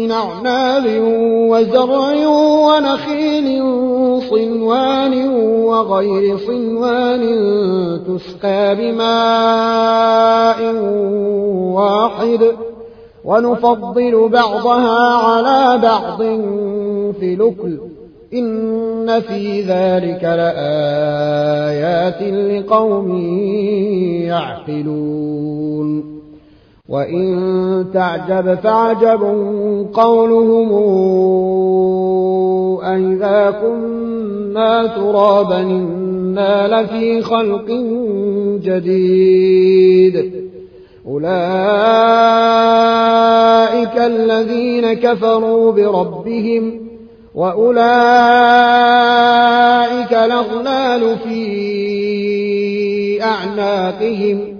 من أعناب وزرع ونخيل صنوان وغير صنوان تسقى بماء واحد ونفضل بعضها على بعض في لكل إن في ذلك لآيات لقوم يعقلون. وإن تعجب فعجب قولهم أئذا كنا ترابا إنا لفي خلق جديد. أولئك الذين كفروا بربهم وأولئك الأغلال في أعناقهم.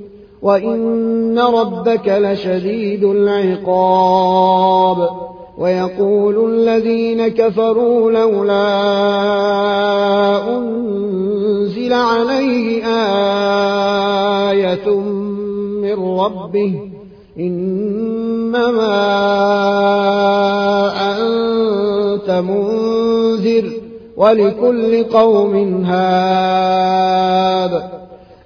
وإن ربك لشديد العقاب ويقول الذين كفروا لولا أنزل عليه آية من ربه إنما أنت منذر ولكل قوم هاد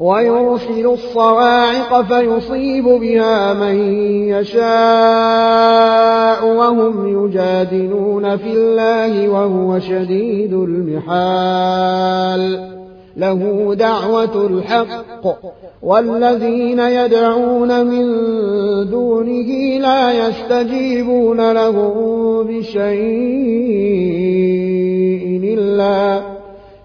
ويرسل الصواعق فيصيب بها من يشاء وهم يجادلون في الله وهو شديد المحال. له دعوة الحق. والذين يدعون من دونه لا يستجيبون له بشيء إلا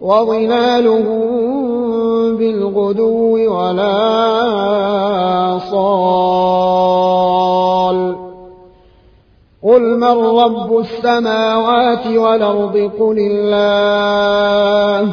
وظلالهم بالغدو ولا صال. قل من رب السماوات والأرض قل الله.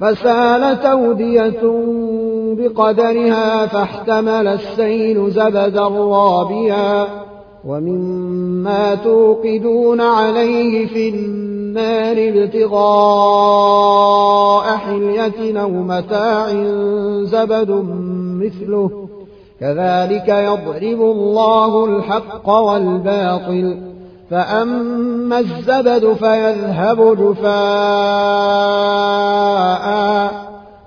فسال تودية بقدرها فاحتمل السيل زبدا رابيا ومما توقدون عليه في النار ابتغاء حلية أو متاع زبد مثله. كذلك يضرب الله الحق والباطل. فأما الزبد فيذهب جفاء.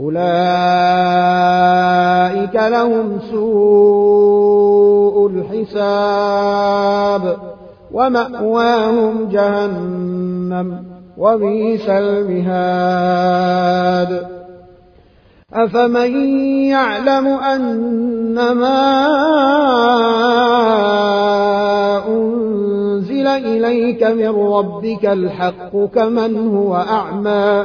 أولئك لهم سوء الحساب ومأواهم جهنم وبئس المهاد. أفمن يعلم أن ما أنزل إليك من ربك الحق كمن هو أعمى؟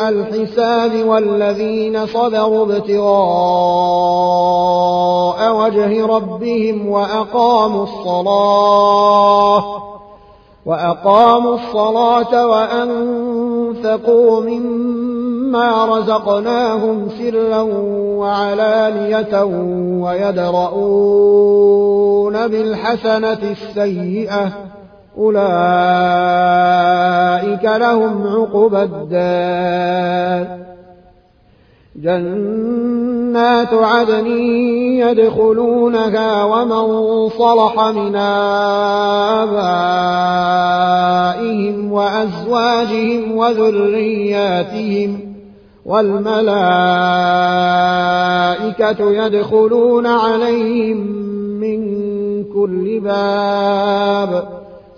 الحساب والذين صبروا ابتغاء وجه ربهم وأقاموا الصلاة وأقاموا الصلاة وأنفقوا مما رزقناهم سرا وعلانية ويدرؤون بالحسنة السيئة أولئك لهم عقبى الدار. جنات عدن يدخلونها ومن صلح من آبائهم وأزواجهم وذرياتهم والملائكة يدخلون عليهم من كل باب.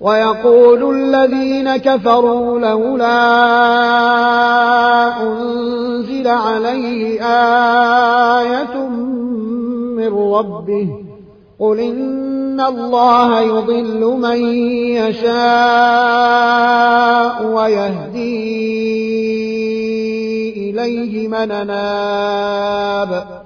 ويقول الذين كفروا لولا أنزل عليه آية من ربه قل إن الله يضل من يشاء ويهدي إليه من ناب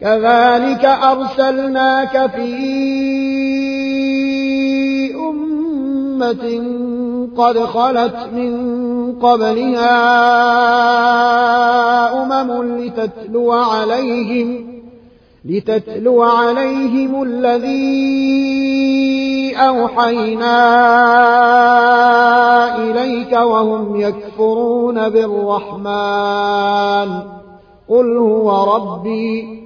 كذلك أرسلناك في أمة قد خلت من قبلها أمم لتتلو عليهم لتتلو عليهم الذي أوحينا إليك وهم يكفرون بالرحمن. قل هو ربي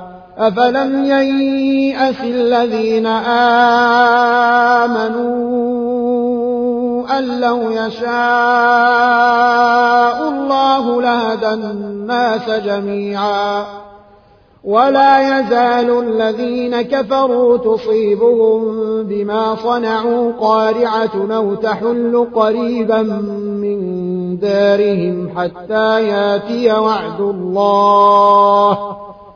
أفلم ييأس الذين آمنوا أن لو يشاء الله لهدى الناس جميعا ولا يزال الذين كفروا تصيبهم بما صنعوا قارعة أو تحل قريبا من دارهم حتى ياتي وعد الله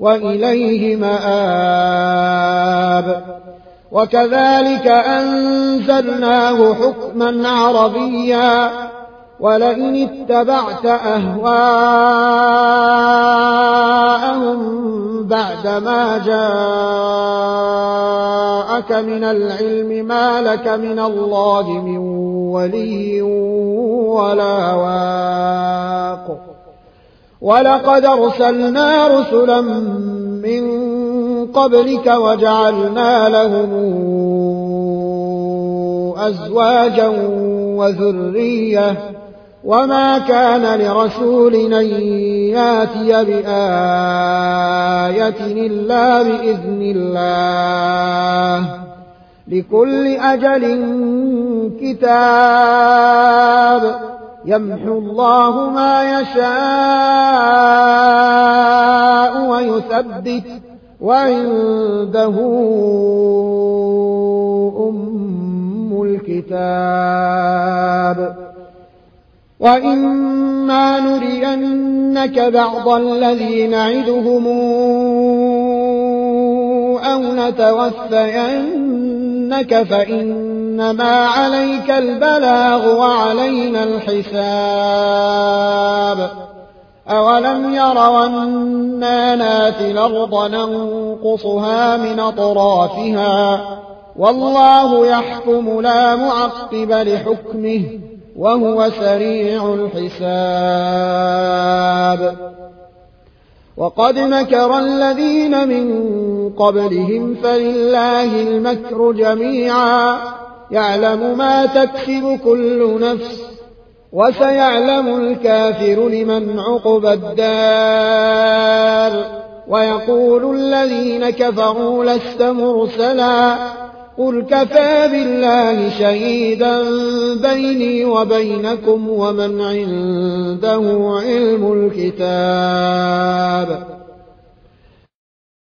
وإليه مآب. وكذلك أنزلناه حكما عربيا. ولئن اتبعت أهواءهم بعدما جاءك من العلم ما لك من الله من ولي ولا واق. ولقد أرسلنا رسلا من قبلك وجعلنا لهم أزواجا وذرية وما كان لرسول أن يأتي بآية إلا بإذن الله لكل أجل كتاب يمحو الله ما يشاء ويثبت وعنده أم الكتاب. وإما نرينك بعض الذي نعدهم أو نتوفينك فإنما عليك البلاغ وعلينا الحساب. أولم يروا أنا ناتي الأرض ننقصها من أطرافها؟ والله يحكم لا معقب لحكمه وهو سريع الحساب. وقد مكر الذين من قبلهم فلله المكر جميعا. يعلم ما تكسب كل نفس وسيعلم الكافر لمن عقب الدار. ويقول الذين كفروا لست مرسلا قل كفى بالله شهيدا بيني وبينكم ومن عنده علم الكتاب.